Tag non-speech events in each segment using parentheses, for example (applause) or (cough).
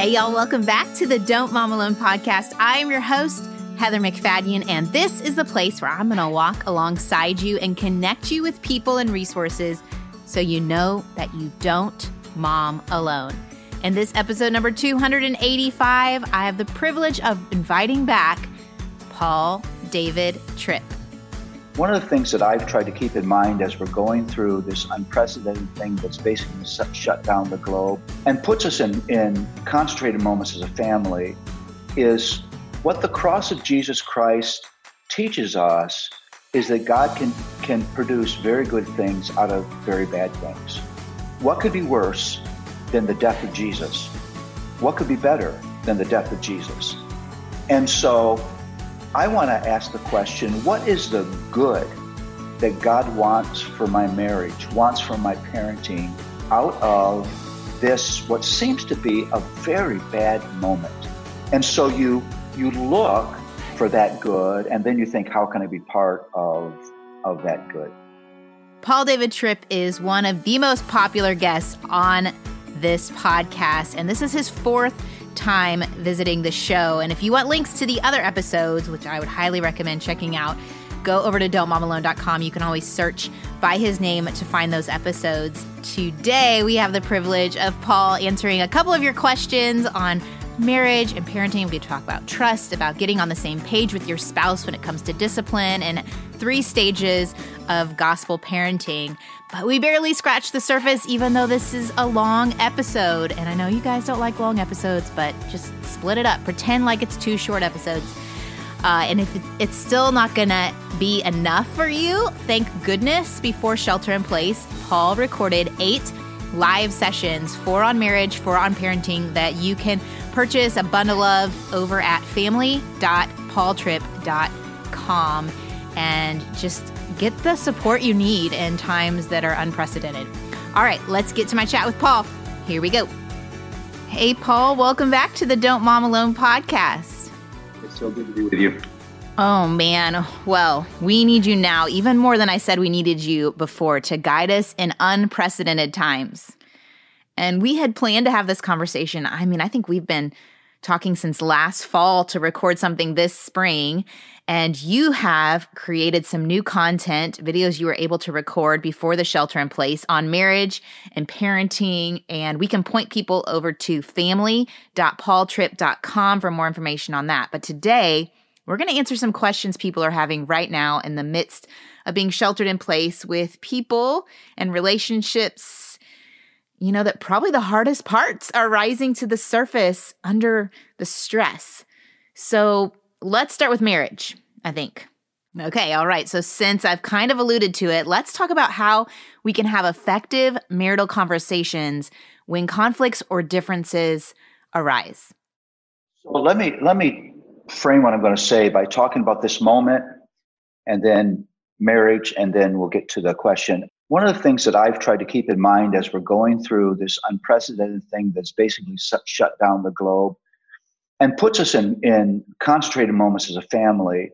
Hey, y'all, welcome back to the Don't Mom Alone podcast. I am your host, Heather MacFadyen, and this is the place where I'm going to walk alongside you and connect you with people and resources so you know that you don't mom alone. In this episode number 285, I have the privilege of inviting back Paul David Tripp. One of the things that I've tried to keep in mind as we're going through this unprecedented thing that's basically shut down the globe and puts us in, in concentrated moments as a family is what the cross of Jesus Christ teaches us is that God can, can produce very good things out of very bad things. What could be worse than the death of Jesus? What could be better than the death of Jesus? And so I want to ask the question what is the good that God wants for my marriage, wants for my parenting out of this, what seems to be a very bad moment? And so you, you look for that good, and then you think, how can I be part of, of that good? Paul David Tripp is one of the most popular guests on this podcast, and this is his fourth time visiting the show. And if you want links to the other episodes, which I would highly recommend checking out, go over to don'tmomalone.com. You can always search by his name to find those episodes. Today, we have the privilege of Paul answering a couple of your questions on marriage and parenting. We talk about trust, about getting on the same page with your spouse when it comes to discipline, and three stages of gospel parenting. But we barely scratched the surface, even though this is a long episode. And I know you guys don't like long episodes, but just split it up. Pretend like it's two short episodes. Uh, and if it's still not to be enough for you, thank goodness before shelter in place, Paul recorded eight live sessions four on marriage, four on parenting that you can purchase a bundle of over at family.paultripp.com and just get the support you need in times that are unprecedented. All right, let's get to my chat with Paul. Here we go. Hey, Paul, welcome back to the Don't Mom Alone podcast. It's so good to be with you. Oh, man. Well, we need you now, even more than I said we needed you before, to guide us in unprecedented times. And we had planned to have this conversation. I mean, I think we've been talking since last fall to record something this spring. And you have created some new content, videos you were able to record before the shelter in place on marriage and parenting. And we can point people over to family.paultripp.com for more information on that. But today, we're going to answer some questions people are having right now in the midst of being sheltered in place with people and relationships. You know, that probably the hardest parts are rising to the surface under the stress. So, let's start with marriage, I think. Okay, all right. So, since I've kind of alluded to it, let's talk about how we can have effective marital conversations when conflicts or differences arise. So, let me let me frame what I'm going to say by talking about this moment and then marriage, and then we'll get to the question. One of the things that I've tried to keep in mind as we're going through this unprecedented thing that's basically shut down the globe and puts us in, in concentrated moments as a family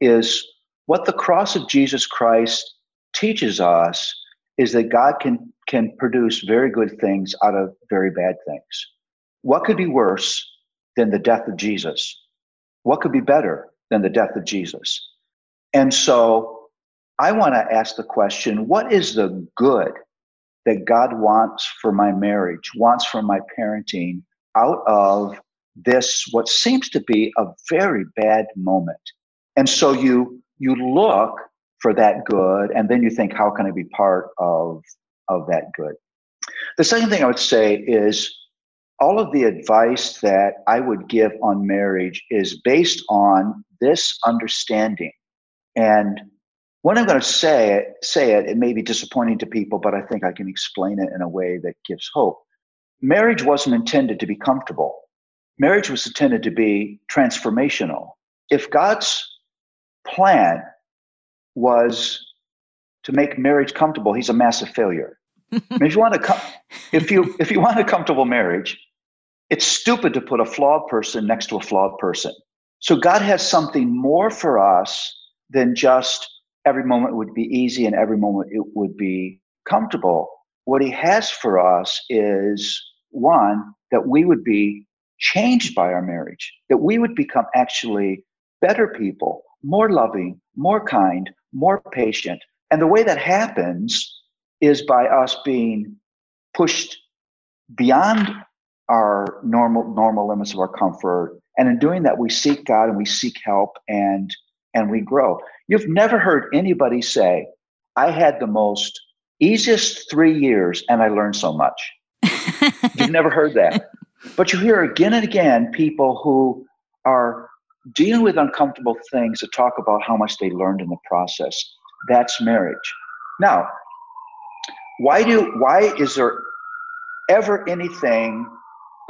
is what the cross of Jesus Christ teaches us is that God can, can produce very good things out of very bad things. What could be worse than the death of Jesus? What could be better than the death of Jesus? And so I want to ask the question what is the good that God wants for my marriage, wants for my parenting out of this what seems to be a very bad moment and so you you look for that good and then you think how can i be part of of that good the second thing i would say is all of the advice that i would give on marriage is based on this understanding and when i'm going to say it say it it may be disappointing to people but i think i can explain it in a way that gives hope marriage wasn't intended to be comfortable marriage was intended to be transformational. If God's plan was to make marriage comfortable, he's a massive failure. (laughs) if you want a com- if you if you want a comfortable marriage, it's stupid to put a flawed person next to a flawed person. So God has something more for us than just every moment would be easy and every moment it would be comfortable. What he has for us is one that we would be changed by our marriage, that we would become actually better people, more loving, more kind, more patient. And the way that happens is by us being pushed beyond our normal normal limits of our comfort. And in doing that we seek god and we seek help and and we grow. You've never heard anybody say i had the most easiest three years and i learned so much. (laughs) You've never heard that. But you hear again and again people who are dealing with uncomfortable things to talk about how much they learned in the process. That's marriage. Now why do why is there ever anything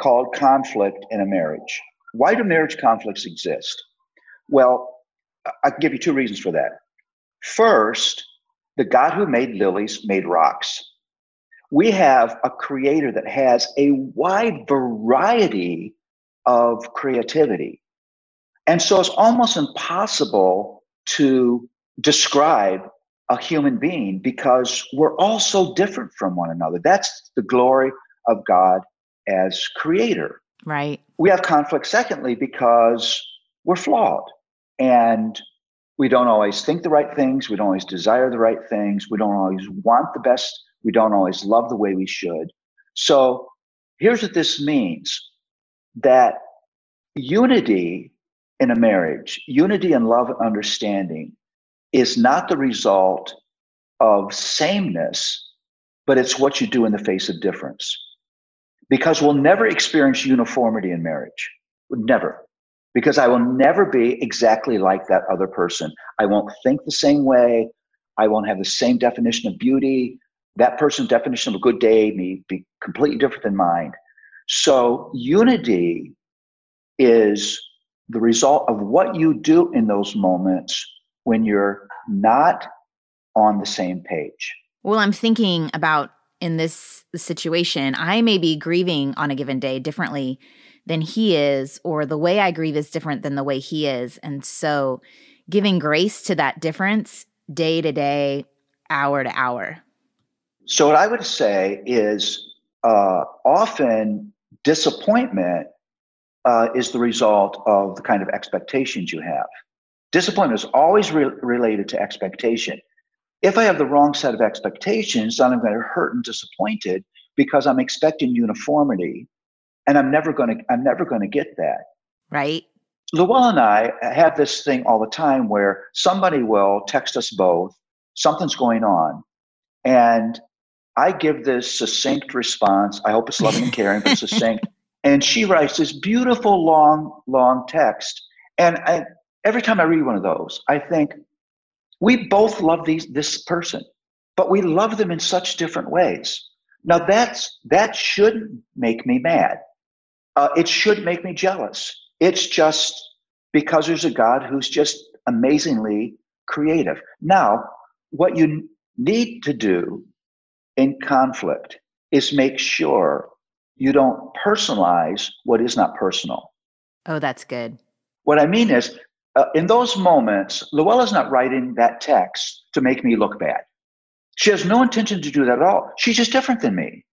called conflict in a marriage. Why do marriage conflicts exist? Well, I can give you two reasons for that. First, the God who made lilies made rocks. We have a creator that has a wide variety of creativity. And so it's almost impossible to describe a human being because we're all so different from one another. That's the glory of God as creator. Right. We have conflict, secondly, because we're flawed and we don't always think the right things. We don't always desire the right things. We don't always want the best. We don't always love the way we should. So here's what this means that unity in a marriage, unity and love and understanding, is not the result of sameness, but it's what you do in the face of difference because we'll never experience uniformity in marriage. Never. Because I will never be exactly like that other person. I won't think the same way. I won't have the same definition of beauty. That person's definition of a good day may be completely different than mine. So, unity is the result of what you do in those moments when you're not on the same page. Well, I'm thinking about in this situation, I may be grieving on a given day differently than he is, or the way I grieve is different than the way he is. And so giving grace to that difference day to day, hour to hour. So, what I would say is uh, often disappointment uh, is the result of the kind of expectations you have. Disappointment is always re- related to expectation. If I have the wrong set of expectations, then I'm going to hurt and disappointed because I'm expecting uniformity, and I'm never going to I'm never going to get that. Right. Luella and I have this thing all the time where somebody will text us both, something's going on, and I give this succinct response. I hope it's loving and caring, but (laughs) succinct. And she writes this beautiful, long, long text. And I, every time I read one of those, I think, we both love these this person, but we love them in such different ways. Now that's that shouldn't make me mad. Uh, it should make me jealous. It's just because there's a God who's just amazingly creative. Now, what you need to do in conflict is make sure you don't personalize what is not personal. Oh, that's good. What I mean is, uh, in those moments, Luella's not writing that text to make me look bad. She has no intention to do that at all. She's just different than me.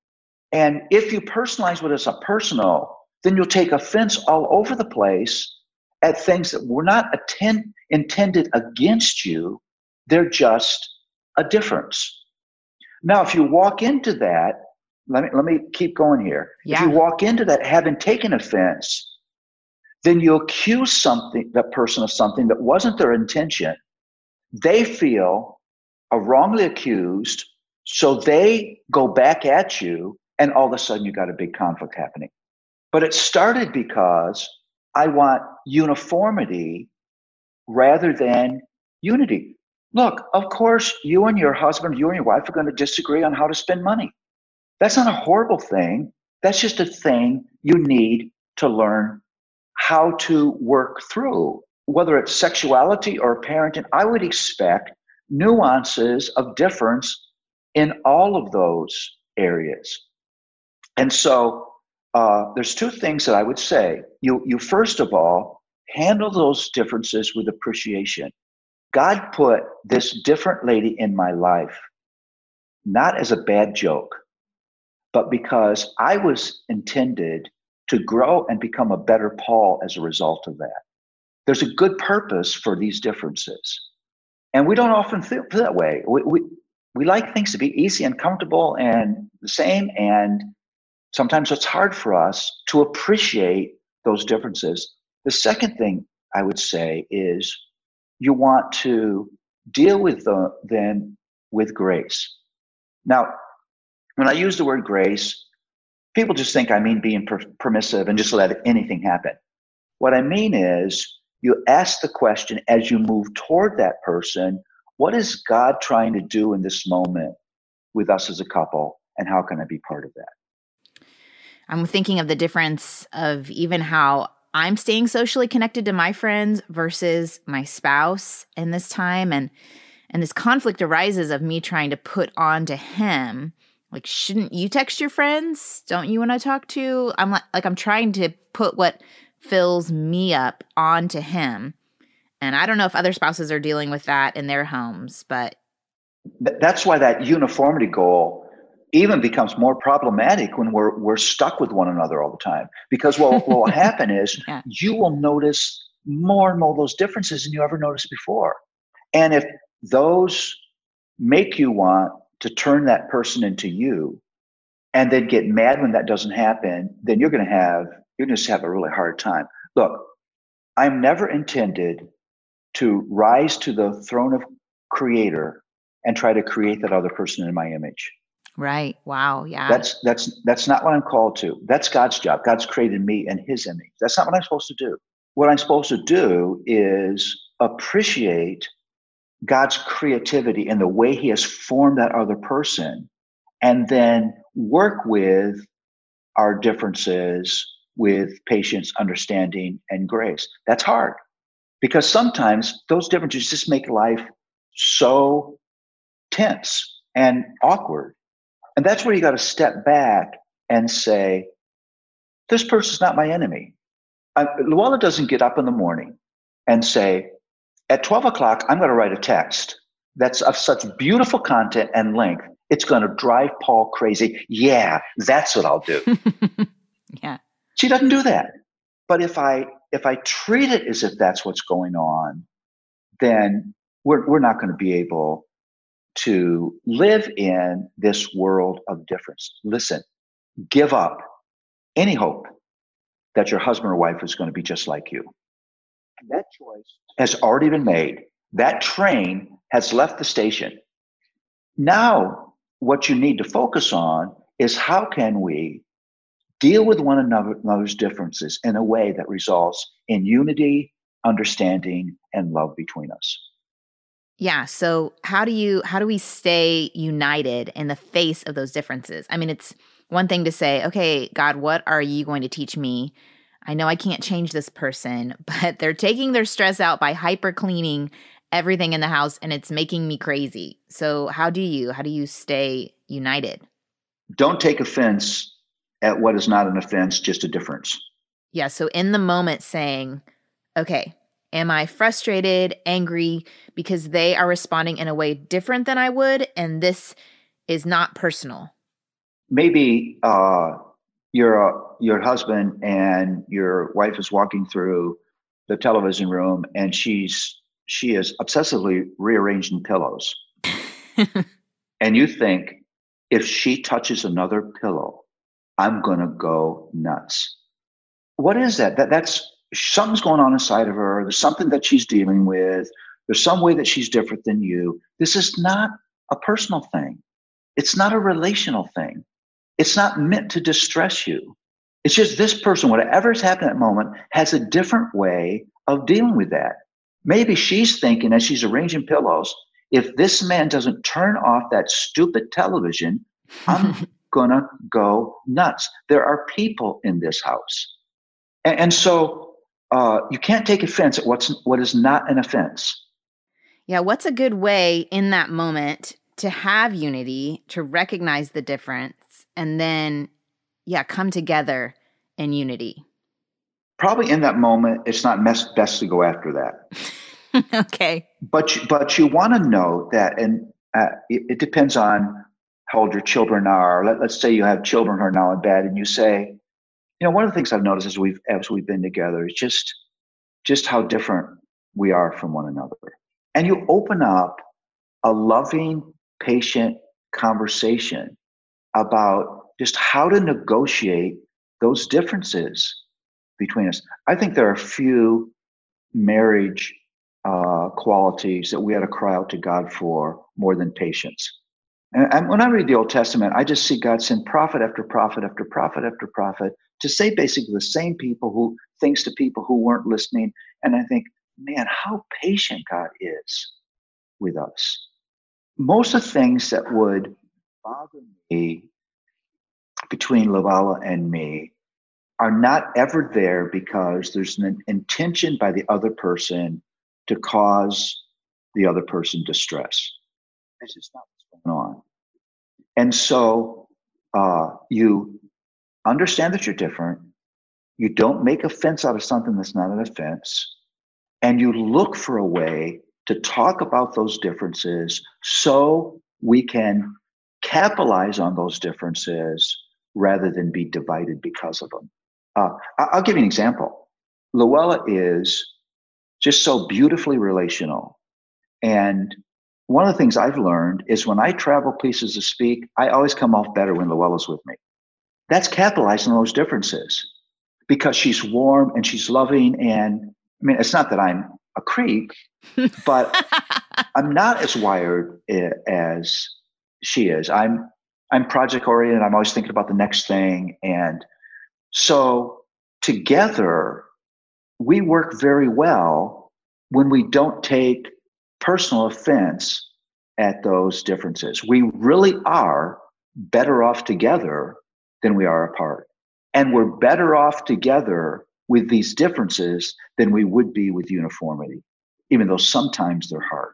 And if you personalize what is not personal, then you'll take offense all over the place at things that were not attend, intended against you. They're just a difference. Now, if you walk into that, let me let me keep going here. Yeah. If you walk into that having taken offense, then you accuse something that person of something that wasn't their intention. They feel are wrongly accused so they go back at you and all of a sudden you got a big conflict happening. But it started because i want uniformity rather than unity. Look of course you and your husband you and your wife are going to disagree on how to spend money. That's not a horrible thing. That's just a thing you need to learn how to work through, whether it's sexuality or parenting. I would expect nuances of difference in all of those areas. And so uh, there's two things that I would say. You, you first of all handle those differences with appreciation. God put this different lady in my life not as a bad joke, but because I was intended to grow and become a better Paul as a result of that. There's a good purpose for these differences. And we don't often feel, that way. We, we, we like things to be easy and comfortable and the same. And sometimes it's hard for us to appreciate those differences. The second thing I would say is you want to deal with the, them with grace. Now, when I use the word grace, people just think I mean being per- permissive and just let anything happen. What I mean is you ask the question as you move toward that person what is God trying to do in this moment with us as a couple, and how can I be part of that? I'm thinking of the difference of even how I'm staying socially connected to my friends versus my spouse in this time and and this conflict arises of me trying to put on to him like shouldn't you text your friends? Don't you want to talk to i'm like like i'm trying to put what fills me up onto him. And i don't know if other spouses are dealing with that in their homes but that's why that uniformity goal even becomes more problematic when we're we're stuck with one another all the time. Because what, what will (laughs) happen is yeah. you will notice more and more those differences than you ever noticed before. And if those make you want to turn that person into you and then get mad when that doesn't happen then you're going to have you're going to have a really hard time look i'm never intended to rise to the throne of creator and try to create that other person in my image Right. Wow. Yeah. That's that's that's not what I'm called to. That's God's job. God's created me in his image. That's not what I'm supposed to do. What I'm supposed to do is appreciate God's creativity and the way he has formed that other person and then work with our differences with patience, understanding, and grace. That's hard because sometimes those differences just make life so tense and awkward and that's where you got to step back and say, this person's not my enemy. I, Luella doesn't get up in the morning and say, at 12 o'clock, I'm going to write a text that's of such beautiful content and length, it's going to drive Paul crazy. Yeah, that's what I'll do. (laughs) yeah. She doesn't do that. But if I if I treat it as if that's what's going on, then we're, we're not going to be able to live in this world of difference. Listen, give up any hope that your husband or wife is going to be just like you. That choice has already been made. That train has left the station. Now, what you need to focus on is how can we deal with one another's differences in a way that results in unity, understanding, and love between us. Yeah. So how do you how do we stay united in the face of those differences? I mean, it's one thing to say, okay, God, what are you going to teach me? I know I can't change this person, (laughs) but they're taking their stress out by hyper cleaning everything in the house and it's making me crazy. So how do you how do you stay united? Don't take offense at what is not an offense, just a difference. Yeah, so in the moment saying, okay, Am I frustrated, angry because they are responding in a way different than I would? And this is not personal. Maybe uh, your uh, your husband and your wife is walking through the television room, and she's she is obsessively rearranging pillows, (laughs) and you think if she touches another pillow, I'm going to go nuts. What is that? That that's something's going on inside of her. There's something that she's dealing with. There's some way that she's different than you. This is not a personal thing. It's not a relational thing. It's not meant to distress you. It's just this person, whatever whatever's happening at that moment, has a different way of dealing with that. Maybe she's thinking as she's arranging pillows, if this man doesn't turn off that stupid television, I'm (laughs) gonna go nuts. There are people in this house. And, and so uh, you can't take offense at what's what is not an offense. Yeah, what's a good way in that moment to have unity, to recognize the difference, and then, yeah, come together in unity? Probably in that moment, it's not best, best to go after that. (laughs) okay. But you, but you want to know that, and uh, it, it, depends on how old your children are. Let, let's say you have children who are now in bed, and you say, you know, one of the things I've noticed as we've as we've been together is just just how different we are from one another. And you open up a loving, patient conversation about just how to negotiate those differences between us. I think there are a few marriage uh, qualities that we had to cry out to God for more than patience. And, and when I read the Old Testament, I just see God send prophet after prophet after prophet after prophet to say basically the same people who things to people who weren't listening. And I think, man, how patient God is with us. Most of the things that would bother me between Luella and me are not ever there because there's an intention by the other person to cause the other person distress. That's just not what's going on. And so uh, you understand that you're different. You don't make offense out of something that's not an offense. And you look for a way to talk about those differences so we can capitalize on those differences rather than be divided because of them. Uh, I'll give you an example. Luella is just so beautifully relational. And one of the things I've learned is when I travel places to speak, I always come off better when Luella's with me. That's capitalizing on those differences because she's warm and she's loving. And I mean, it's not that I'm a creep, but (laughs) I'm not as wired eh, as she is. I'm I'm project oriented. I'm always thinking about the next thing, and so together we work very well when we don't take personal offense at those differences. We really are better off together than we are apart. And we're better off together with these differences than we would be with uniformity, even though sometimes they're hard.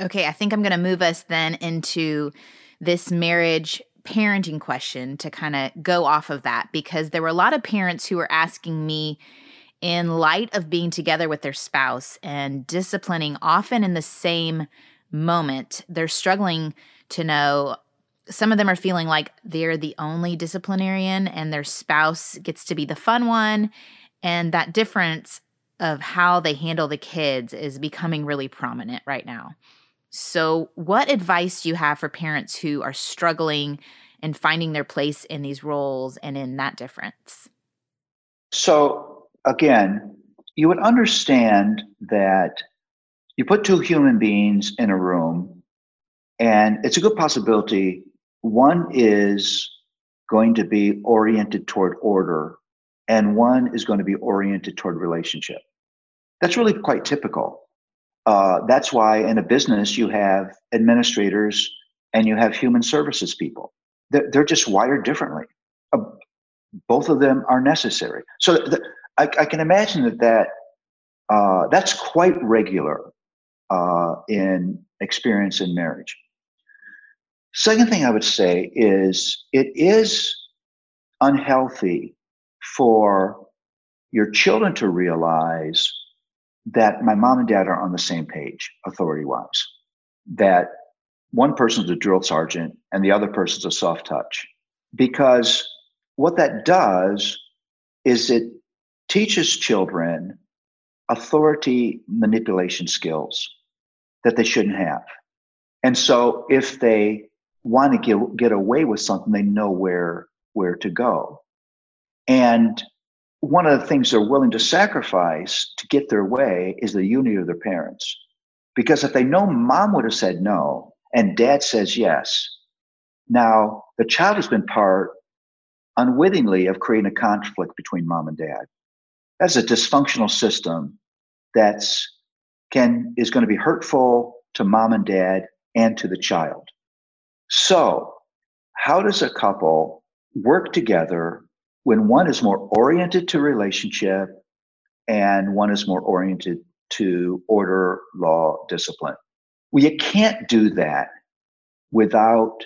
Okay, I think I'm going to move us then into this marriage parenting question to kind of go off of that because there were a lot of parents who were asking me in light of being together with their spouse and disciplining often in the same moment, they're struggling to know. Some of them are feeling like they're the only disciplinarian and their spouse gets to be the fun one. And that difference of how they handle the kids is becoming really prominent right now. So, what advice do you have for parents who are struggling and finding their place in these roles and in that difference? So, again, you would understand that you put two human beings in a room, and it's a good possibility one is going to be oriented toward order, and one is going to be oriented toward relationship. That's really quite typical. Uh, that's why in a business you have administrators and you have human services people. They're, they're just wired differently. Uh, both of them are necessary. So the, I, I, can imagine that that uh, that's quite regular uh, in experience in marriage. Second thing I would say is it is unhealthy for your children to realize that my mom and dad are on the same page authority wise that one person's a drill sergeant and the other person's a soft touch. Because what that does is it teaches children authority manipulation skills that they shouldn't have. And so if they want to get, get away with something they know where where to go. And one of the things they're willing to sacrifice to get their way is the unity of their parents. Because if they know mom would have said no and dad says yes, now the child has been part unwittingly of creating a conflict between mom and dad. That's a dysfunctional system that's can is going to be hurtful to mom and dad and to the child. So, how does a couple work together when one is more oriented to relationship and one is more oriented to order, law, discipline. Well, you can't do that without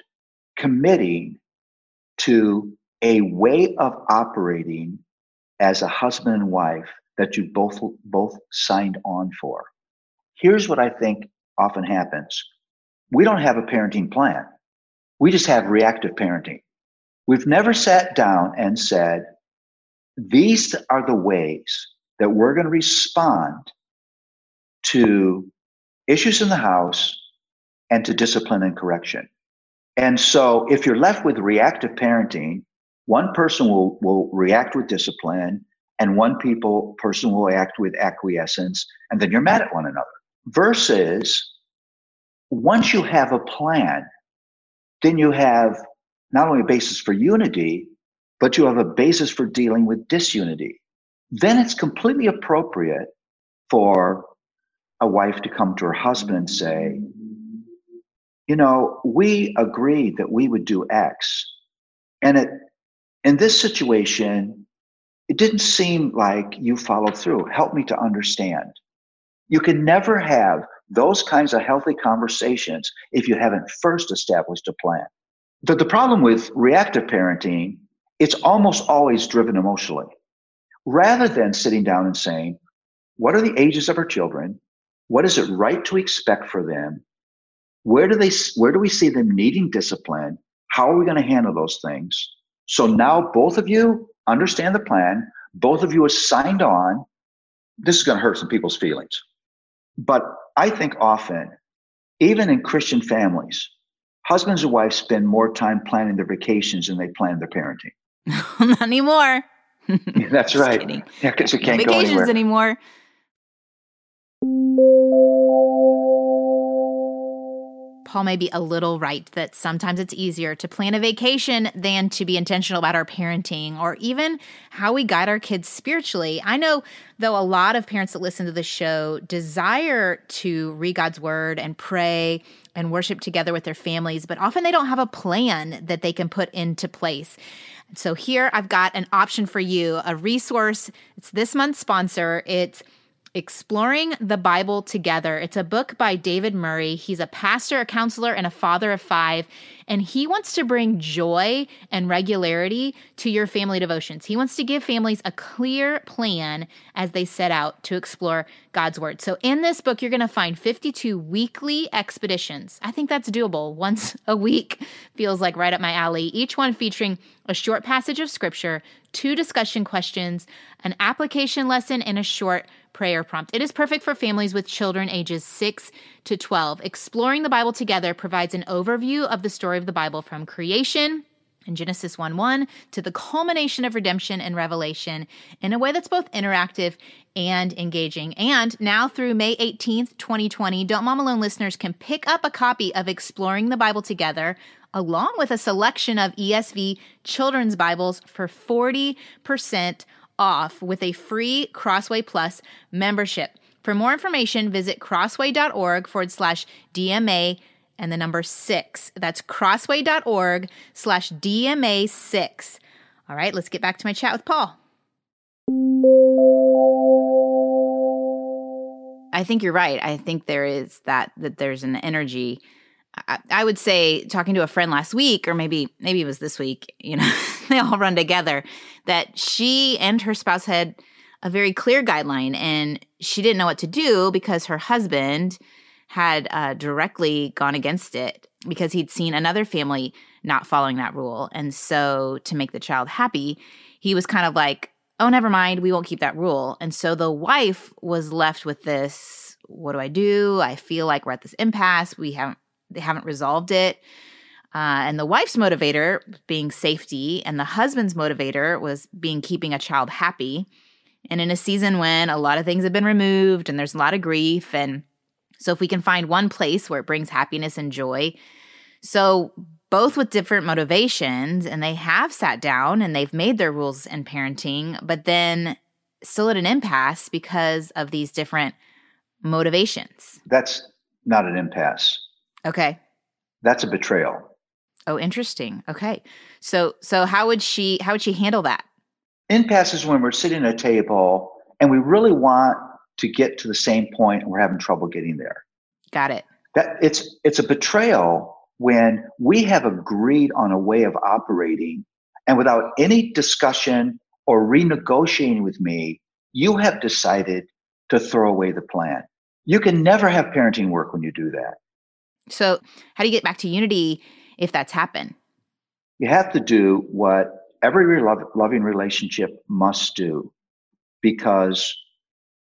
committing to a way of operating as a husband and wife that you both both signed on for. Here's what I think often happens. We don't have a parenting plan. We just have reactive parenting. We've never sat down and said, these are the ways that we're going to respond to issues in the house and to discipline and correction. And so if you're left with reactive parenting, one person will, will react with discipline and one people person will act with acquiescence, and then you're mad at one another. Versus once you have a plan, then you have not only a basis for unity, but you have a basis for dealing with disunity. Then it's completely appropriate for a wife to come to her husband and say, You know, we agreed that we would do X. And it, in this situation, it didn't seem like you followed through. Help me to understand. You can never have those kinds of healthy conversations if you haven't first established a plan. The, the problem with reactive parenting it's almost always driven emotionally rather than sitting down and saying, what are the ages of our children? What is it right to expect for them? Where do they where do we see them needing discipline? How are we going to handle those things? So now both of you understand the plan, both of you are signed on. This is going to hurt some people's feelings. But I think often, even in Christian families, husbands and wives spend more time planning their vacations than they plan their parenting. (laughs) Not anymore. (laughs) That's right. Kidding. Yeah, because you can't no vacations go anymore. Paul may be a little right that sometimes it's easier to plan a vacation than to be intentional about our parenting or even how we guide our kids spiritually. I know, though, a lot of parents that listen to the show desire to read God's word and pray and worship together with their families, but often they don't have a plan that they can put into place. So here I've got an option for you, a resource. It's this month's sponsor. It's Exploring the Bible Together. It's a book by David Murray. He's a pastor, a counselor, and a father of five. And he wants to bring joy and regularity to your family devotions. He wants to give families a clear plan as they set out to explore God's Word. So, in this book, you're going to find 52 weekly expeditions. I think that's doable. (laughs) Once a week feels like right up my alley. Each one featuring a short passage of scripture, two discussion questions, an application lesson, and a short prayer prompt. It is perfect for families with children ages 6 to 12. Exploring the Bible together provides an overview of the story of the Bible from creation in Genesis 1 1 to the culmination of redemption and revelation in a way that's both interactive and engaging. And now through May 18th, 2020, Don't Mom Alone listeners can pick up a copy of Exploring the Bible Together along with a selection of ESV children's Bibles for 40% off with a free Crossway Plus membership. For more information, visit crossway.org forward slash DMA and the number six. That's crossway.org slash DMA six. All right, let's get back to my chat with Paul. I think you're right. I think there is that that there's an energy. I, I would say talking to a friend last week, or maybe maybe it was this week. You know, (laughs) they all run together that she and her spouse had a very clear guideline and she didn't know what to do because her husband had uh, directly gone against it because he'd seen another family not following that rule. And so, to make the child happy, he was kind of like, oh, never mind, we won't keep that rule. And so the wife was left with this what do I do? I feel like we're at this impasse. We haven't, they haven't resolved it. Uh, and the wife's motivator being safety, and the husband's motivator was being keeping a child happy. And in a season when a lot of things have been removed and there's a lot of grief, and so if we can find one place where it brings happiness and joy, so both with different motivations, and they have sat down and they've made their rules in parenting, but then still at an impasse because of these different motivations. That's not an impasse. Okay. That's a betrayal. Oh, interesting. Okay. So so how would she how would she handle that? Impasse is when we're sitting at a table and we really want to get to the same point and we're having trouble getting there. Got it. That it's it's a betrayal when we have agreed on a way of operating and without any discussion or renegotiating with me, you have decided to throw away the plan. You can never have parenting work when you do that. So, how do you get back to unity if that's happened? You have to do what every loving relationship must do because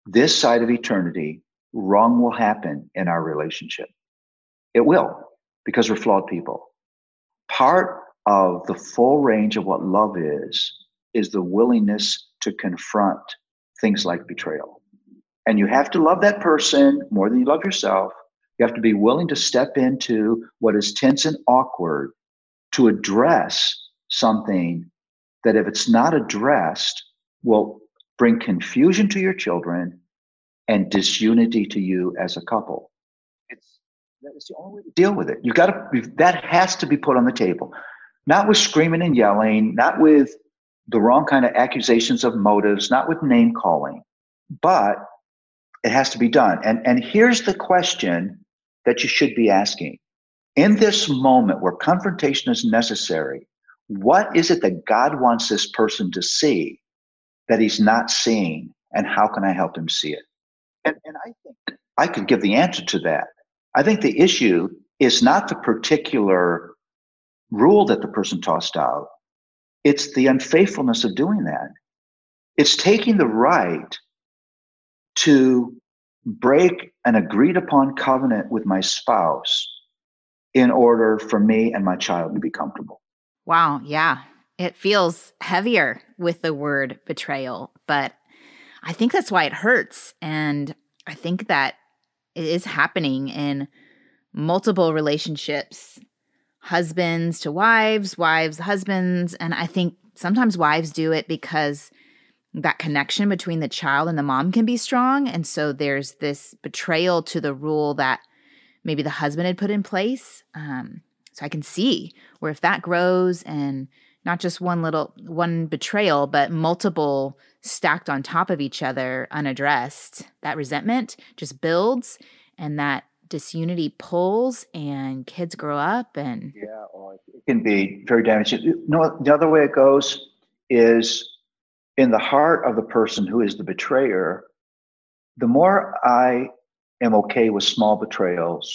this side of eternity, wrong will happen in our relationship. It will because we're flawed people. Part of the full range of what love is, is the willingness to confront things like betrayal. And you have to love that person more than you love yourself. You have to be willing to step into what is tense and awkward to address something that, if it's not addressed, will bring confusion to your children and disunity to you as a couple. It's that is the only way to deal with it. You got to that has to be put on the table, not with screaming and yelling, not with the wrong kind of accusations of motives, not with name calling, but it has to be done. And and here's the question that you should be asking. In this moment where confrontation is necessary, what is it that God wants this person to see that he's not seeing? And how can I help him see it? And, and I think I could give the answer to that. I think the issue is not the particular rule that the person tossed out, it's the unfaithfulness of doing that. It's taking the right to break an agreed upon covenant with my spouse in order for me and my child to be comfortable. Wow. Yeah. It feels heavier with the word betrayal, but I think that's why it hurts. And I think that it is happening in multiple relationships husbands to wives, wives, husbands. And I think sometimes wives do it because that connection between the child and the mom can be strong. And so there's this betrayal to the rule that maybe the husband had put in place. Um, so I can see where if that grows and not just one little one betrayal, but multiple stacked on top of each other unaddressed, that resentment just builds and that disunity pulls and kids grow up and yeah or it can be very damaging you know the other way it goes is in the heart of the person who is the betrayer the more i am okay with small betrayals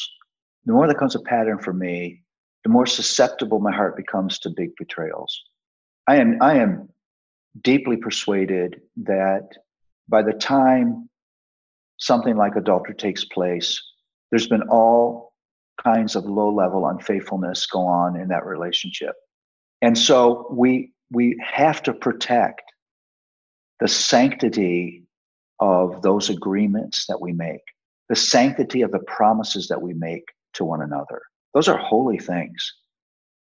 the more that becomes a pattern for me the more susceptible my heart becomes to big betrayals. I am i am deeply persuaded that by the time something like adultery takes place there's been all kinds of low level unfaithfulness go on in that relationship. And so we we have to protect the sanctity of those agreements that we make the sanctity of the promises that we make to one another. Those are holy things.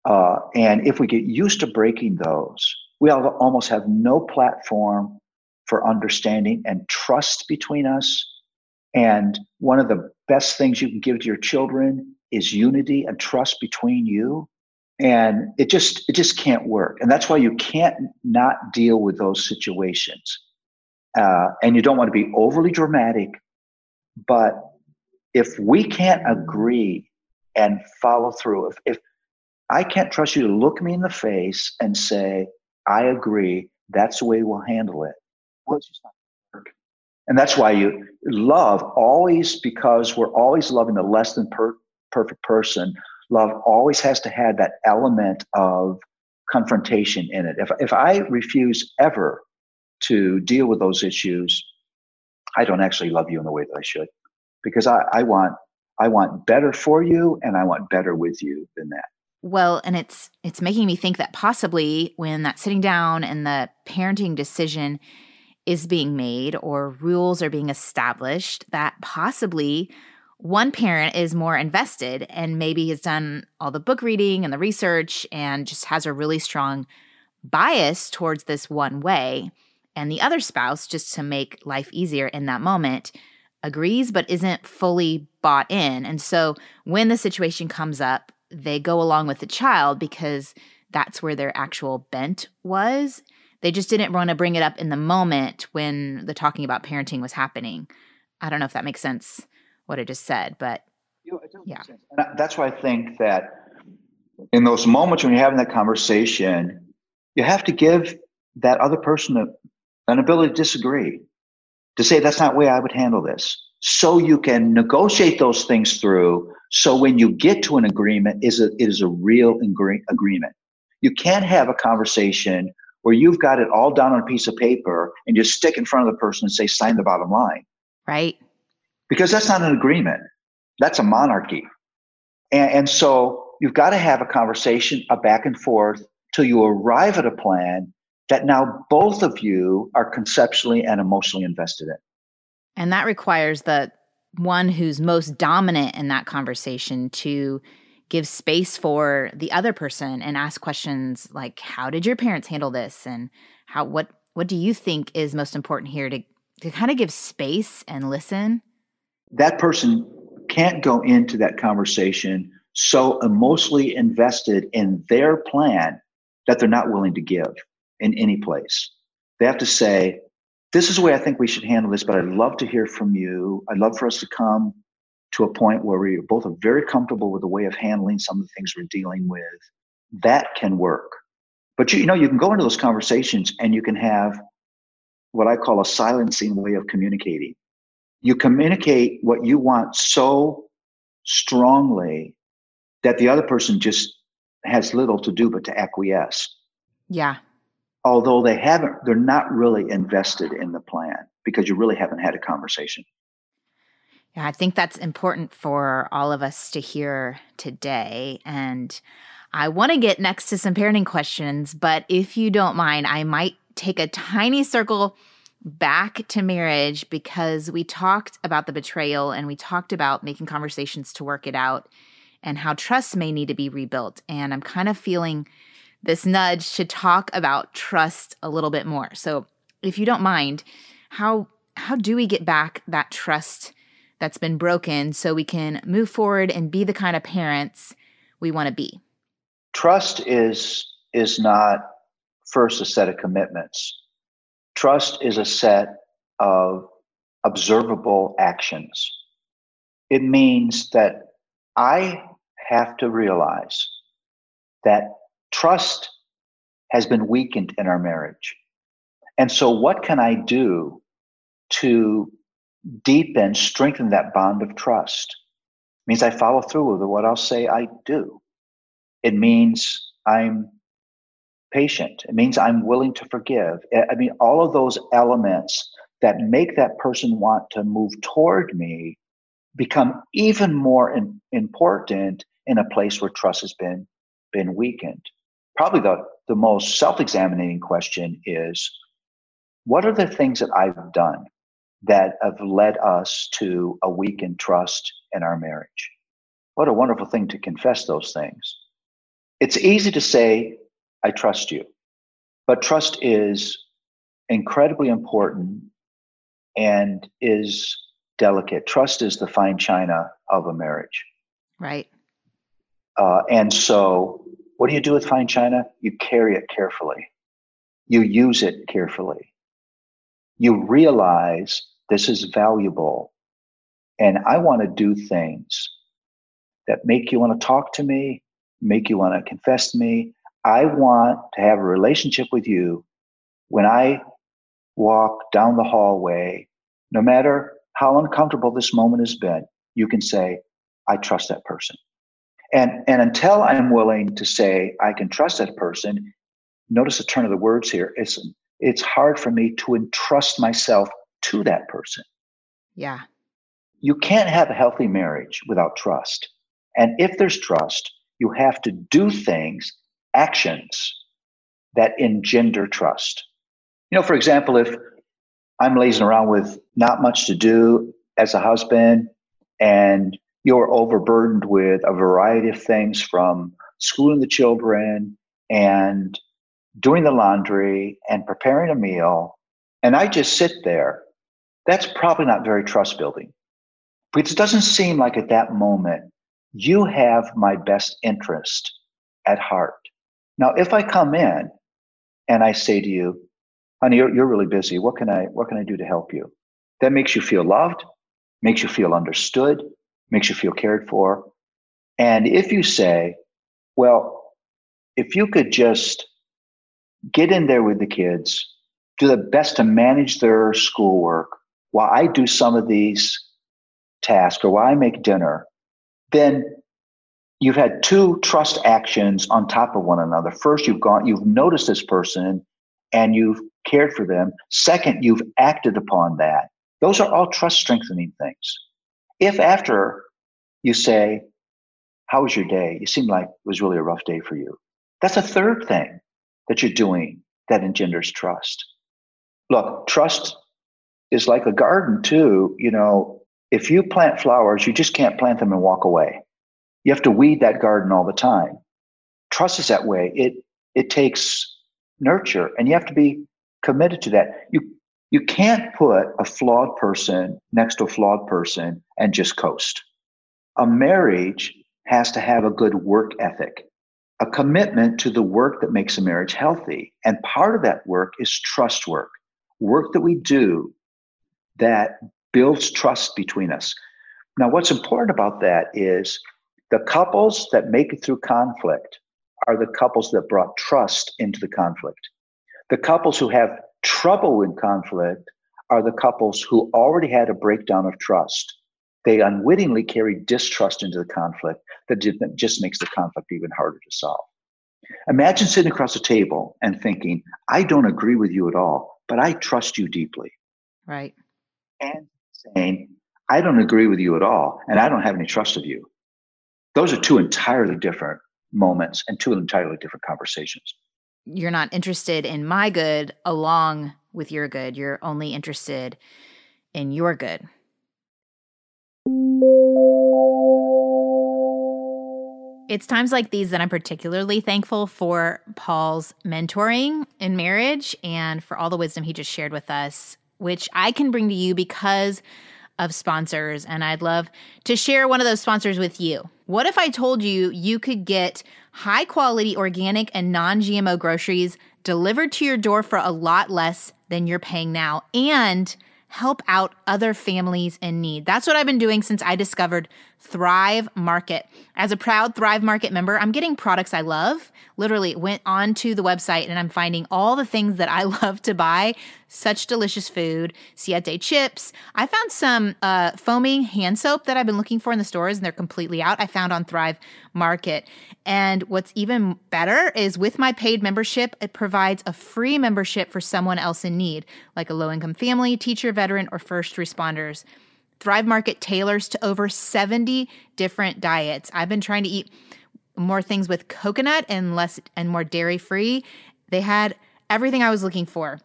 Uh, and if we get used to breaking those we almost have no platform for understanding and trust between us. And one of the best things you can give to your children is unity and trust between you. And it just it just can't work. And that's why you can't not deal with those situations. Uh, and you don't want to be overly dramatic, but if we can't agree and follow through, if, if I can't trust you to look me in the face and say, I agree, that's the way we'll handle it, well, it's just not and that's why you love always, because we're always loving the less than per- perfect person, love always has to have that element of confrontation in it. If, if I refuse ever to deal with those issues, I don't actually love you in the way that I should because I, I want I want better for you and I want better with you than that. Well, and it's it's making me think that possibly when that sitting down and the parenting decision is being made or rules are being established that possibly one parent is more invested and maybe has done all the book reading and the research and just has a really strong bias towards this one way. And the other spouse, just to make life easier in that moment, agrees but isn't fully bought in. And so when the situation comes up, they go along with the child because that's where their actual bent was they just didn't want to bring it up in the moment when the talking about parenting was happening. I don't know if that makes sense what I just said, but you know, yeah. That's why I think that in those moments when you're having that conversation, you have to give that other person a, an ability to disagree, to say that's not the way I would handle this. So you can negotiate those things through. So when you get to an agreement, is a, it is a real agree- agreement. You can't have a conversation where you've got it all down on a piece of paper and just stick in front of the person and say, sign the bottom line. Right. Because that's not an agreement. That's a monarchy. And, and so you've got to have a conversation, a back and forth, till you arrive at a plan that now both of you are conceptually and emotionally invested in. And that requires the one who's most dominant in that conversation to give space for the other person and ask questions like how did your parents handle this and how what what do you think is most important here to to kind of give space and listen that person can't go into that conversation so emotionally invested in their plan that they're not willing to give in any place they have to say this is the way I think we should handle this, but I'd love to hear from you. I'd love for us to come to a point where we both are very comfortable with the way of handling some of the things we're dealing with. That can work. But you, you know, you can go into those conversations and you can have what I call a silencing way of communicating. You communicate what you want so strongly that the other person just has little to do but to acquiesce. Yeah. Although they haven't they're not really invested in the plan because you really haven't had a conversation. Yeah i think that's important for all of us to hear today. And i want to get next to some parenting questions but if you don't mind i might take a tiny circle back to marriage because we talked about the betrayal and we talked about making conversations to work it out and how trust may need to be rebuilt and i'm kind of feeling this nudge to talk about trust a little bit more. So, if you don't mind, how how do we get back that trust that's been broken so we can move forward and be the kind of parents we want to be? Trust is is not first a set of commitments. Trust is a set of observable actions. It means that I have to realize that trust has been weakened in our marriage. And so, what can I do to deepen, strengthen that bond of trust? It means I follow through with what I'll say I do. It means I'm patient. It means I'm willing to forgive. I mean, all of those elements that make that person want to move toward me become even more in, important in a place where trust has been been weakened probably the, the most self-examining question is what are the things that I've done that have led us to a weakened trust in our marriage? What a wonderful thing to confess those things. It's easy to say, I trust you, but trust is incredibly important and is delicate. Trust is the fine china of a marriage. Right. Uh, and so what do you do with fine china? You carry it carefully. You use it carefully. You realize this is valuable. And I want to do things that make you want to talk to me, make you want to confess to me. I want to have a relationship with you when I walk down the hallway, no matter how uncomfortable this moment has been, you can say, I trust that person. And, and until I'm willing to say I can trust that person, notice the turn of the words here. It's, it's hard for me to entrust myself to that person. Yeah. You can't have a healthy marriage without trust. And if there's trust, you have to do things, actions that engender trust. You know, for example, if I'm lazing around with not much to do as a husband and you're overburdened with a variety of things from schooling the children and doing the laundry and preparing a meal, and I just sit there, that's probably not very trust building. Because it doesn't seem like at that moment you have my best interest at heart. Now, if I come in and I say to you, honey, you're, you're really busy. What can I what can I do to help you? That makes you feel loved, makes you feel understood, makes you feel cared for. And if you say, well, if you could just get in there with the kids, do the best to manage their schoolwork while I do some of these tasks or while I make dinner, then you've had two trust actions on top of one another. First, you've gone, you've noticed this person and you've cared for them. Second, you've acted upon that. Those are all trust strengthening things. If after you say, How was your day? You seem like it was really a rough day for you. That's a third thing that you're doing that engenders trust. Look, trust is like a garden too. You know, if you plant flowers, you just can't plant them and walk away. You have to weed that garden all the time. Trust is that way. It it takes nurture, and you have to be committed to that. You you can't put a flawed person next to a flawed person and just coast. A marriage has to have a good work ethic, a commitment to the work that makes a marriage healthy. And part of that work is trust work, work that we do that builds trust between us. Now, what's important about that is the couples that make it through conflict are the couples that brought trust into the conflict. The couples who have trouble in conflict are the couples who already had a breakdown of trust. They unwittingly carry distrust into the conflict that just makes the conflict even harder to solve. Imagine sitting across a table and thinking, I don't agree with you at all, but I trust you deeply. Right. And saying, I don't agree with you at all, and I don't have any trust of you. Those are two entirely different moments and two entirely different conversations. You're not interested in my good along with your good. You're only interested in your good. It's times like these that I'm particularly thankful for Paul's mentoring in marriage and for all the wisdom he just shared with us, which I can bring to you because of sponsors. And I'd love to share one of those sponsors with you. What if I told you you could get high quality organic and non GMO groceries delivered to your door for a lot less than you're paying now and help out other families in need? That's what I've been doing since I discovered Thrive Market. As a proud Thrive Market member, I'm getting products I love. Literally went onto the website and I'm finding all the things that I (laughs) love to buy. Such delicious food, siete chips. I found some uh, foaming hand soap that I've been looking for in the stores and they're completely out. I found on Thrive Market. And what's even better is with my paid membership, it provides a free membership for someone else in need, like a low income family, teacher, veteran, or first responders. Thrive Market tailors to over 70 different diets. I've been trying to eat more things with coconut and less and more dairy free. They had everything I was looking for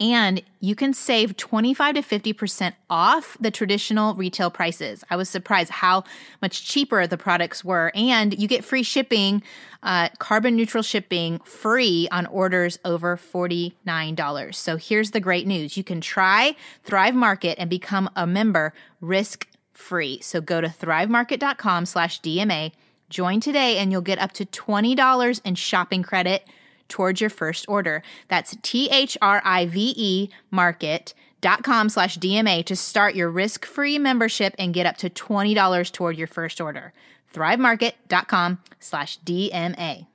and you can save 25 to 50% off the traditional retail prices. I was surprised how much cheaper the products were, and you get free shipping, uh, carbon neutral shipping free on orders over $49. So here's the great news you can try Thrive Market and become a member risk free. So go to thrivemarket.com slash DMA, join today, and you'll get up to $20 in shopping credit towards your first order. That's T H R I V E market.com slash DMA to start your risk free membership and get up to $20 toward your first order. ThriveMarket.com slash DMA.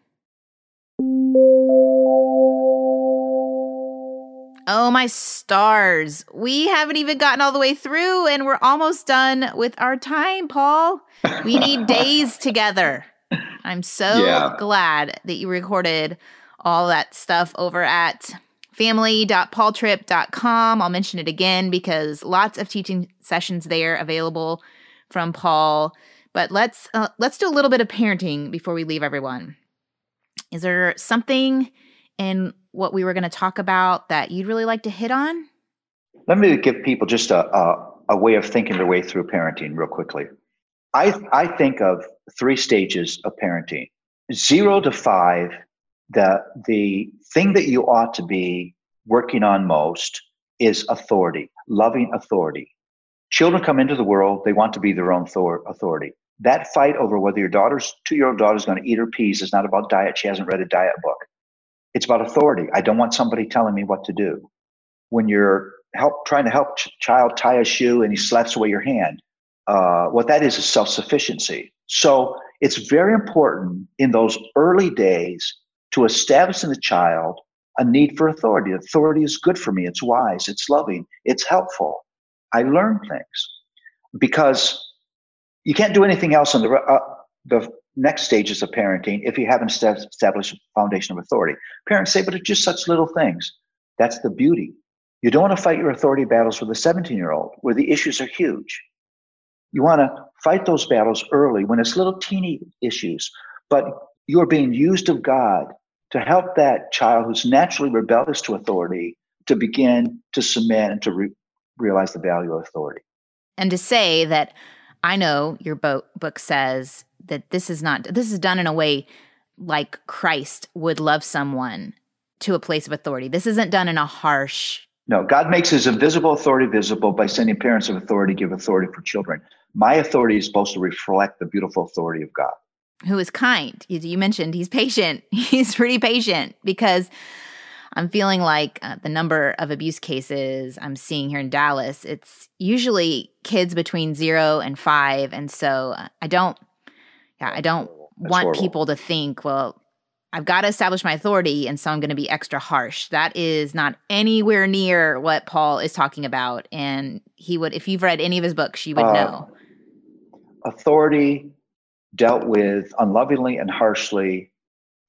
Oh, my stars. We haven't even gotten all the way through and we're almost done with our time, Paul. We need (laughs) days together. I'm so yeah. glad that you recorded all that stuff over at family.paultripp.com. I'll mention it again because lots of teaching sessions there available from Paul. But let's uh, let's do a little bit of parenting before we leave everyone. Is there something in what we were going to talk about that you'd really like to hit on? Let me give people just a, a, a way of thinking their way through parenting real quickly. I, I think of three stages of parenting. Zero to five the the thing that you ought to be working on most is authority, loving authority. Children come into the world, they want to be their own authority. That fight over whether your daughter's two year old daughter is going to eat her peas is not about diet. She hasn't read a diet book. It's about authority. I don't want somebody telling me what to do. When you're help trying to help ch- child tie a shoe and he slaps away your hand, uh, what that is is self sufficiency. So it's very important in those early days to establish in the child a need for authority. Authority is good for me, it's wise, it's loving, it's helpful. I learn things because you can't do anything else in the, uh, the next stages of parenting if you haven't established a foundation of authority. Parents say, but it's just such little things. That's the beauty. You don't want to fight your authority battles with a 17 year old where the issues are huge. You want to fight those battles early when it's little teeny issues, but you're being used of God to help that child who's naturally rebellious to authority to begin to submit and to re- realize the value of authority. And to say that I know your book book says that this is not this is done in a way like Christ would love someone to a place of authority. This isn't done in a harsh no, God makes his invisible authority visible by sending parents of authority give authority for children. My authority is supposed to reflect the beautiful authority of God. Who is kind. You mentioned he's patient. (laughs) He's pretty patient because I'm feeling like uh, the number of abuse cases I'm seeing here in Dallas, it's usually kids between zero and five. And so uh, I don't, yeah, I don't That's want horrible. people to think, well, I've got to establish my authority, and so I'm going to be extra harsh. That is not anywhere near what Paul is talking about. And he would, if you've read any of his books, you would uh, know. Authority dealt with unlovingly and harshly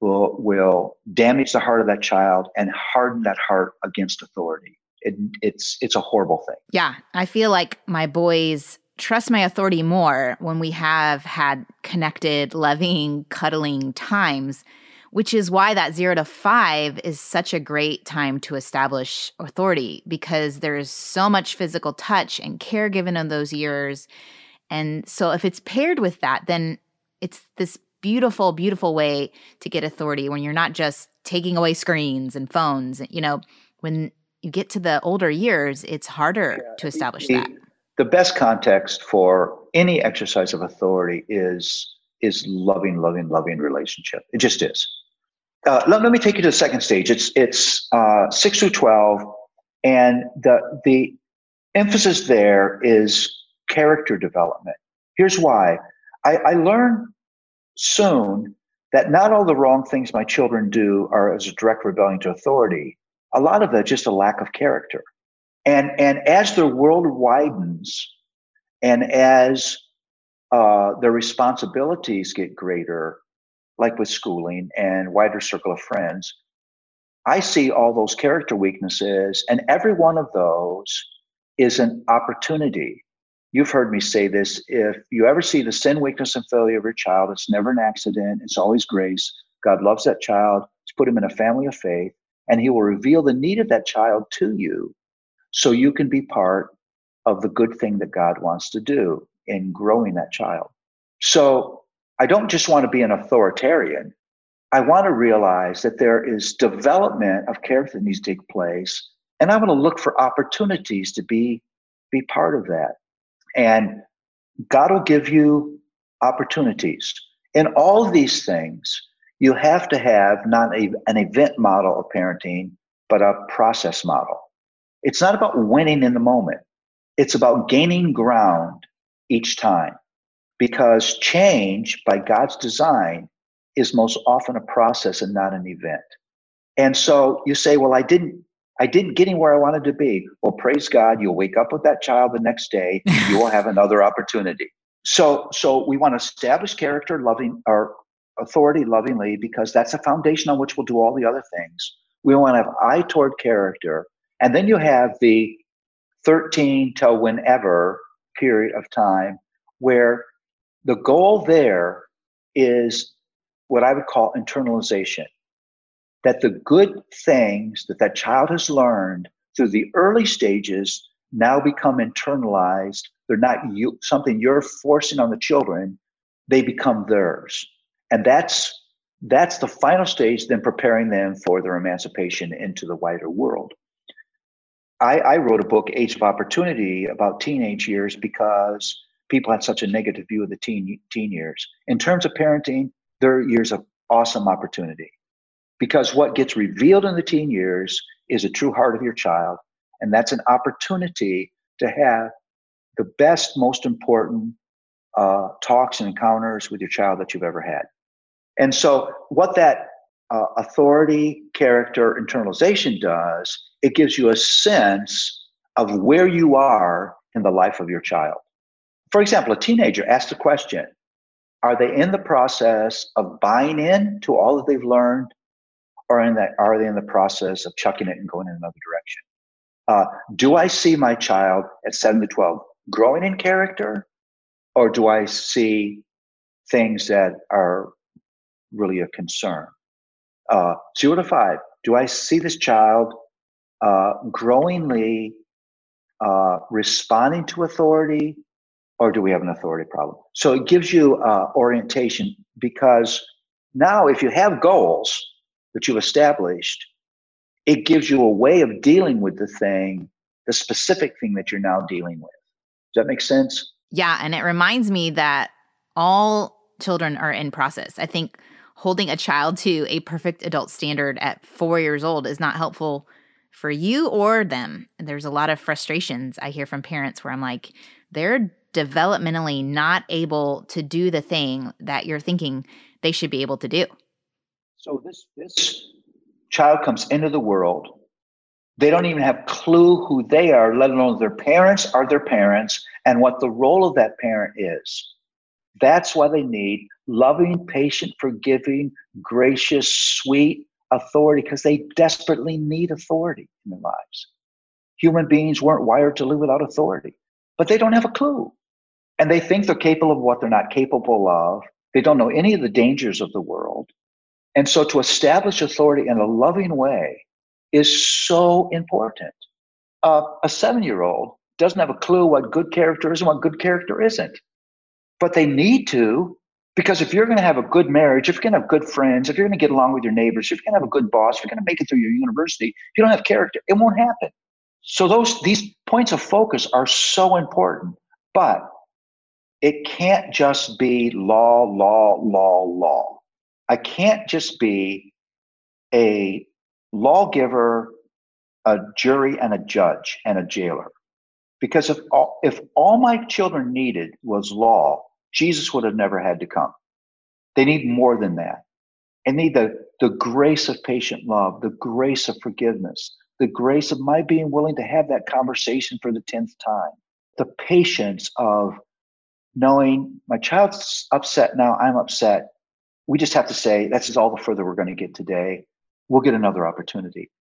will will damage the heart of that child and harden that heart against authority. It, it's it's a horrible thing. Yeah, I feel like my boys trust my authority more when we have had connected, loving, cuddling times, which is why that 0 to 5 is such a great time to establish authority because there's so much physical touch and care given in those years. And so if it's paired with that, then it's this beautiful, beautiful way to get authority when you're not just taking away screens and phones. You know, when you get to the older years, it's harder yeah. to establish the, that. The best context for any exercise of authority is is loving, loving, loving relationship. It just is. Uh, let, let, me take you to the second stage. It's it's uh, six through twelve, and the the emphasis there is character development. Here's why. I, I learned soon that not all the wrong things my children do are as a direct rebellion to authority. A lot of that just a lack of character. And, and as their world widens and as uh, their responsibilities get greater, like with schooling and wider circle of friends, I see all those character weaknesses, and every one of those is an opportunity You've heard me say this. If you ever see the sin, weakness, and failure of your child, it's never an accident, it's always grace. God loves that child, He's put him in a family of faith, and He will reveal the need of that child to you so you can be part of the good thing that God wants to do in growing that child. So I don't just want to be an authoritarian. I want to realize that there is development of character that needs to take place. And I want to look for opportunities to be, be part of that. And God will give you opportunities. In all these things, you have to have not a, an event model of parenting, but a process model. It's not about winning in the moment, it's about gaining ground each time because change by God's design is most often a process and not an event. And so you say, well, I didn't I didn't get anywhere I wanted to be. Well, praise God, you'll wake up with that child the next day. You will have another opportunity. So, so we want to establish character, loving or authority lovingly, because that's a foundation on which we'll do all the other things. We want to have eye toward character, and then you have the 13 till whenever period of time where the goal there is what I would call internalization that the good things that that child has learned through the early stages now become internalized. They're not you, something you're forcing on the children, they become theirs. And that's that's the final stage, then preparing them for their emancipation into the wider world. I, I wrote a book, Age of Opportunity, about teenage years because people had such a negative view of the teen teen years. In terms of parenting, they're years of awesome opportunity because what gets revealed in the teen years is a true heart of your child and that's an opportunity to have the best most important uh, talks and encounters with your child that you've ever had. And so what that uh, authority character internalization does it gives you a sense of where you are in the life of your child. For example a teenager asks the question. Are they in the process of buying in to all that they've learned, or in that are they in the process of chucking it and going in another direction? Uh, do I see my child at seven to twelve growing in character, or do I see things that are really a concern? Uh, zero to five, do I see this child uh, growingly uh, responding to authority, or do we have an authority problem? So it gives you uh, orientation because now, if you have goals that you've established, it gives you a way of dealing with the thing, the specific thing that you're now dealing with. Does that make sense? Yeah. And it reminds me that all children are in process. I think holding a child to a perfect adult standard at four years old is not helpful for you or them. There's a lot of frustrations I hear from parents where I'm like, they're developmentally not able to do the thing that you're thinking they should be able to do. So this this child comes into the world. They don't even have clue who they are, let alone their parents are their parents and what the role of that parent is. That's why they need loving, patient, forgiving, gracious, sweet, authority because they desperately need authority in their lives. Human beings weren't wired to live without authority, but they don't have a clue. And they think they're capable of what they're not capable of. They don't know any of the dangers of the world. And so to establish authority in a loving way is so important. Uh, a seven year old doesn't have a clue what good character is and what good character isn't, but they need to because if you're going to have a good marriage, if you're going to have good friends, if you're going to get along with your neighbors, if you're going to have a good boss, if you're going to make it through your university, if you don't have character, it won't happen. So those these points of focus are so important, but it can't just be law, law, law, law. I can't just be a lawgiver, a jury, and a judge and a jailer. Because if all, if all my children needed was law, Jesus would have never had to come. They need more than that. They need the, the grace of patient love, the grace of forgiveness, the grace of my being willing to have that conversation for the 10th time, the patience of knowing my child's upset now, I'm upset. We just have to say, that's all the further we're going to get today. We'll get another opportunity.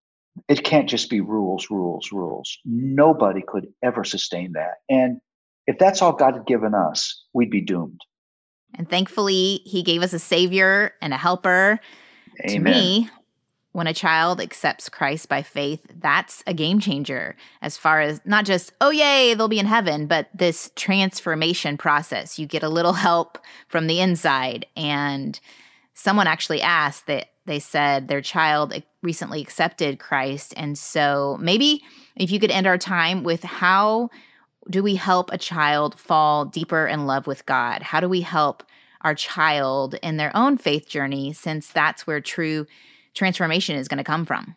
It can't just be rules, rules, rules. Nobody could ever sustain that. And if that's all God had given us, we'd be doomed. And thankfully, He gave us a Savior and a helper. Amen. To me, when a child accepts Christ by faith, that's a game changer as far as not just, oh, yay, they'll be in heaven, but this transformation process. You get a little help from the inside. And someone actually asked that they said their child recently accepted Christ. And so maybe if you could end our time with how do we help a child fall deeper in love with God? How do we help our child in their own faith journey since that's where true transformation is going to come from?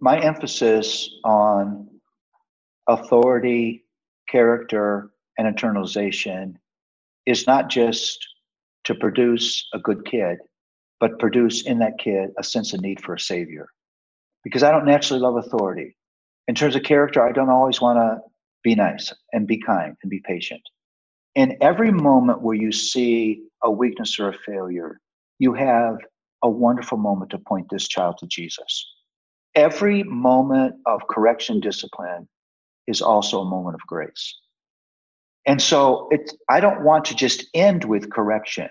My emphasis on authority, character, and internalization is not just to produce a good kid, but produce in that kid a sense of need for a savior. Because I don't naturally love authority. In terms of character, I don't always want to be nice and be kind and be patient. In every moment where you see a weakness or a failure, you have a wonderful moment to point this child to Jesus. Every moment of correction discipline is also a moment of grace. And so it's I don't want to just end with correction.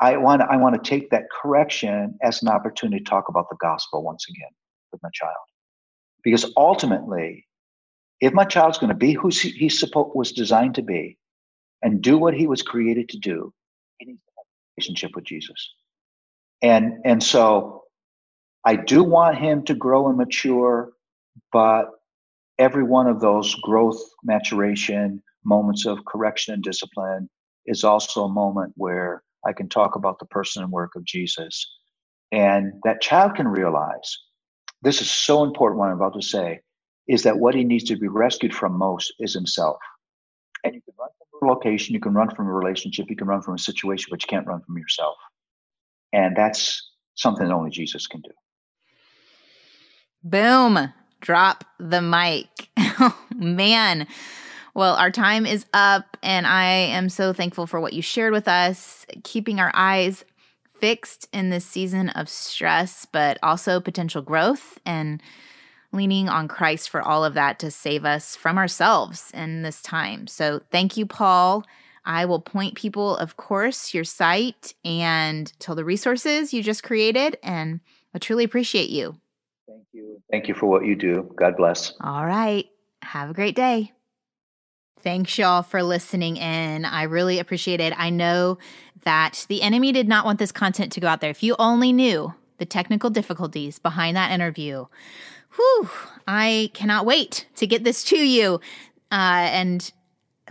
I want I want to take that correction as an opportunity to talk about the gospel once again with my child. Because ultimately, if my child's going to be who he was designed to be and do what he was created to do, he needs a relationship with Jesus. And and so I do want him to grow and mature, but every one of those growth, maturation, moments of correction and discipline is also a moment where I can talk about the person and work of Jesus. And that child can realize this is so important what I'm about to say is that what he needs to be rescued from most is himself. And you can run from a location, you can run from a relationship, you can run from a situation, but you can't run from yourself. And that's something that only Jesus can do. Boom. Drop the mic. (laughs) man. Well, our time is up, and I am so thankful for what you shared with us, keeping our eyes fixed in this season of stress, but also potential growth and leaning on Christ for all of that to save us from ourselves in this time. So, thank you, Paul. I will point people, of course, your site and to the resources you just created. And I truly appreciate you. Thank you. Thank you for what you do. God bless. All right. Have a great day. Thanks, y'all, for listening in. I really appreciate it. I know that the enemy did not want this content to go out there. If you only knew the technical difficulties behind that interview, whew, I cannot wait to get this to you. Uh, and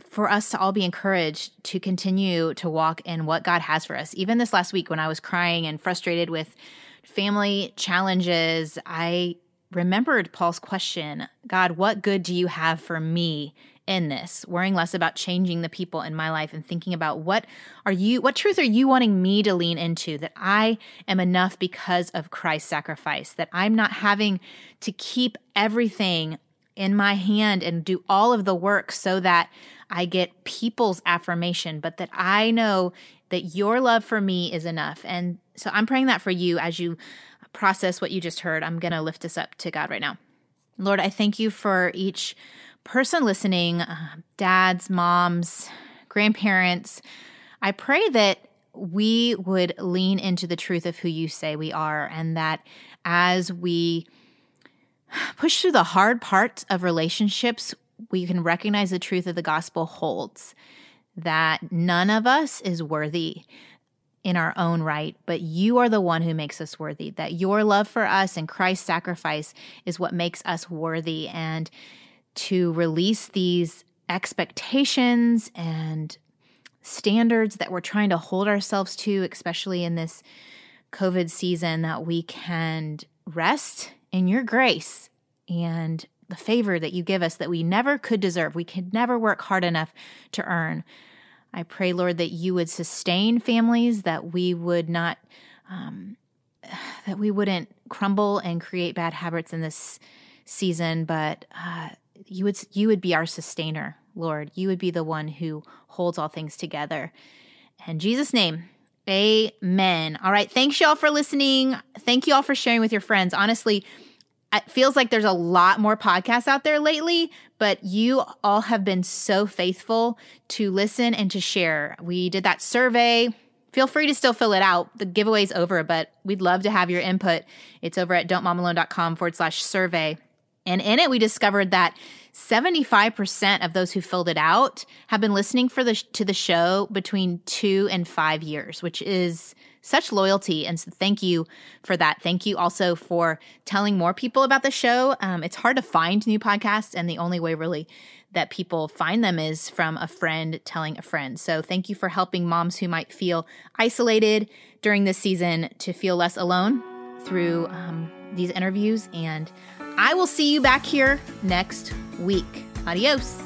for us to all be encouraged to continue to walk in what God has for us. Even this last week, when I was crying and frustrated with family challenges, I remembered Paul's question God, what good do you have for me in this? Worrying less about changing the people in my life and thinking about what are you, what truth are you wanting me to lean into that I am enough because of Christ's sacrifice, that I'm not having to keep everything in my hand and do all of the work so that I get people's affirmation, but that I know that your love for me is enough. And so I'm praying that for you as you process what you just heard. I'm going to lift us up to God right now. Lord, I thank you for each person listening, uh, dads, moms, grandparents. I pray that we would lean into the truth of who you say we are, and that as we push through the hard parts of relationships, we can recognize the truth of the gospel holds that none of us is worthy in our own right, but you are the one who makes us worthy. That your love for us and Christ's sacrifice is what makes us worthy. And to release these expectations and standards that we're trying to hold ourselves to, especially in this COVID season, that we can rest in your grace and the favor that you give us that we never could deserve. We could never work hard enough to earn. I pray, Lord, that you would sustain families, that we would not, um, (sighs) that we wouldn't crumble and create bad habits in this season, but uh, you would you would be our sustainer, Lord. You would be the one who holds all things together. In Jesus' name, amen. All right. Thanks, y'all, for listening. Thank you all for sharing with your friends. Honestly, it feels like there's a lot more podcasts out there lately, but you all have been so faithful to listen and to share. We did that survey. Feel free to still fill it out. The giveaway's over, but we'd love to have your input. It's over at don'tmomalone.com forward slash survey. And in it, we discovered that 75% of those who filled it out have been listening for the to the show between two and five years, which is such loyalty. And so thank you for that. Thank you also for telling more people about the show. Um, it's hard to find new podcasts, and the only way really that people find them is from a friend telling a friend. So thank you for helping moms who might feel isolated during this season to feel less alone through um, these interviews. And I will see you back here next week. Adios.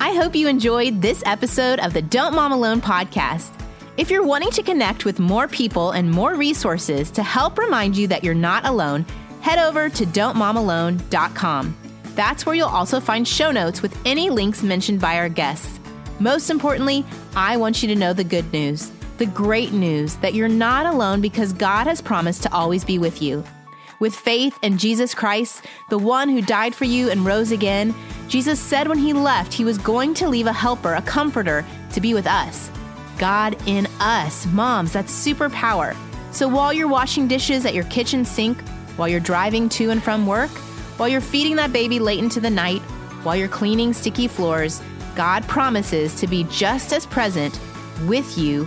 I hope you enjoyed this episode of the Don't Mom Alone podcast. If you're wanting to connect with more people and more resources to help remind you that you're not alone, head over to don'tmomalone.com. That's where you'll also find show notes with any links mentioned by our guests. Most importantly, I want you to know the good news, the great news that you're not alone because God has promised to always be with you. With faith in Jesus Christ, the one who died for you and rose again, Jesus said when he left, he was going to leave a helper, a comforter, to be with us. God in us. Moms, that's superpower. So while you're washing dishes at your kitchen sink, while you're driving to and from work, while you're feeding that baby late into the night, while you're cleaning sticky floors, God promises to be just as present with you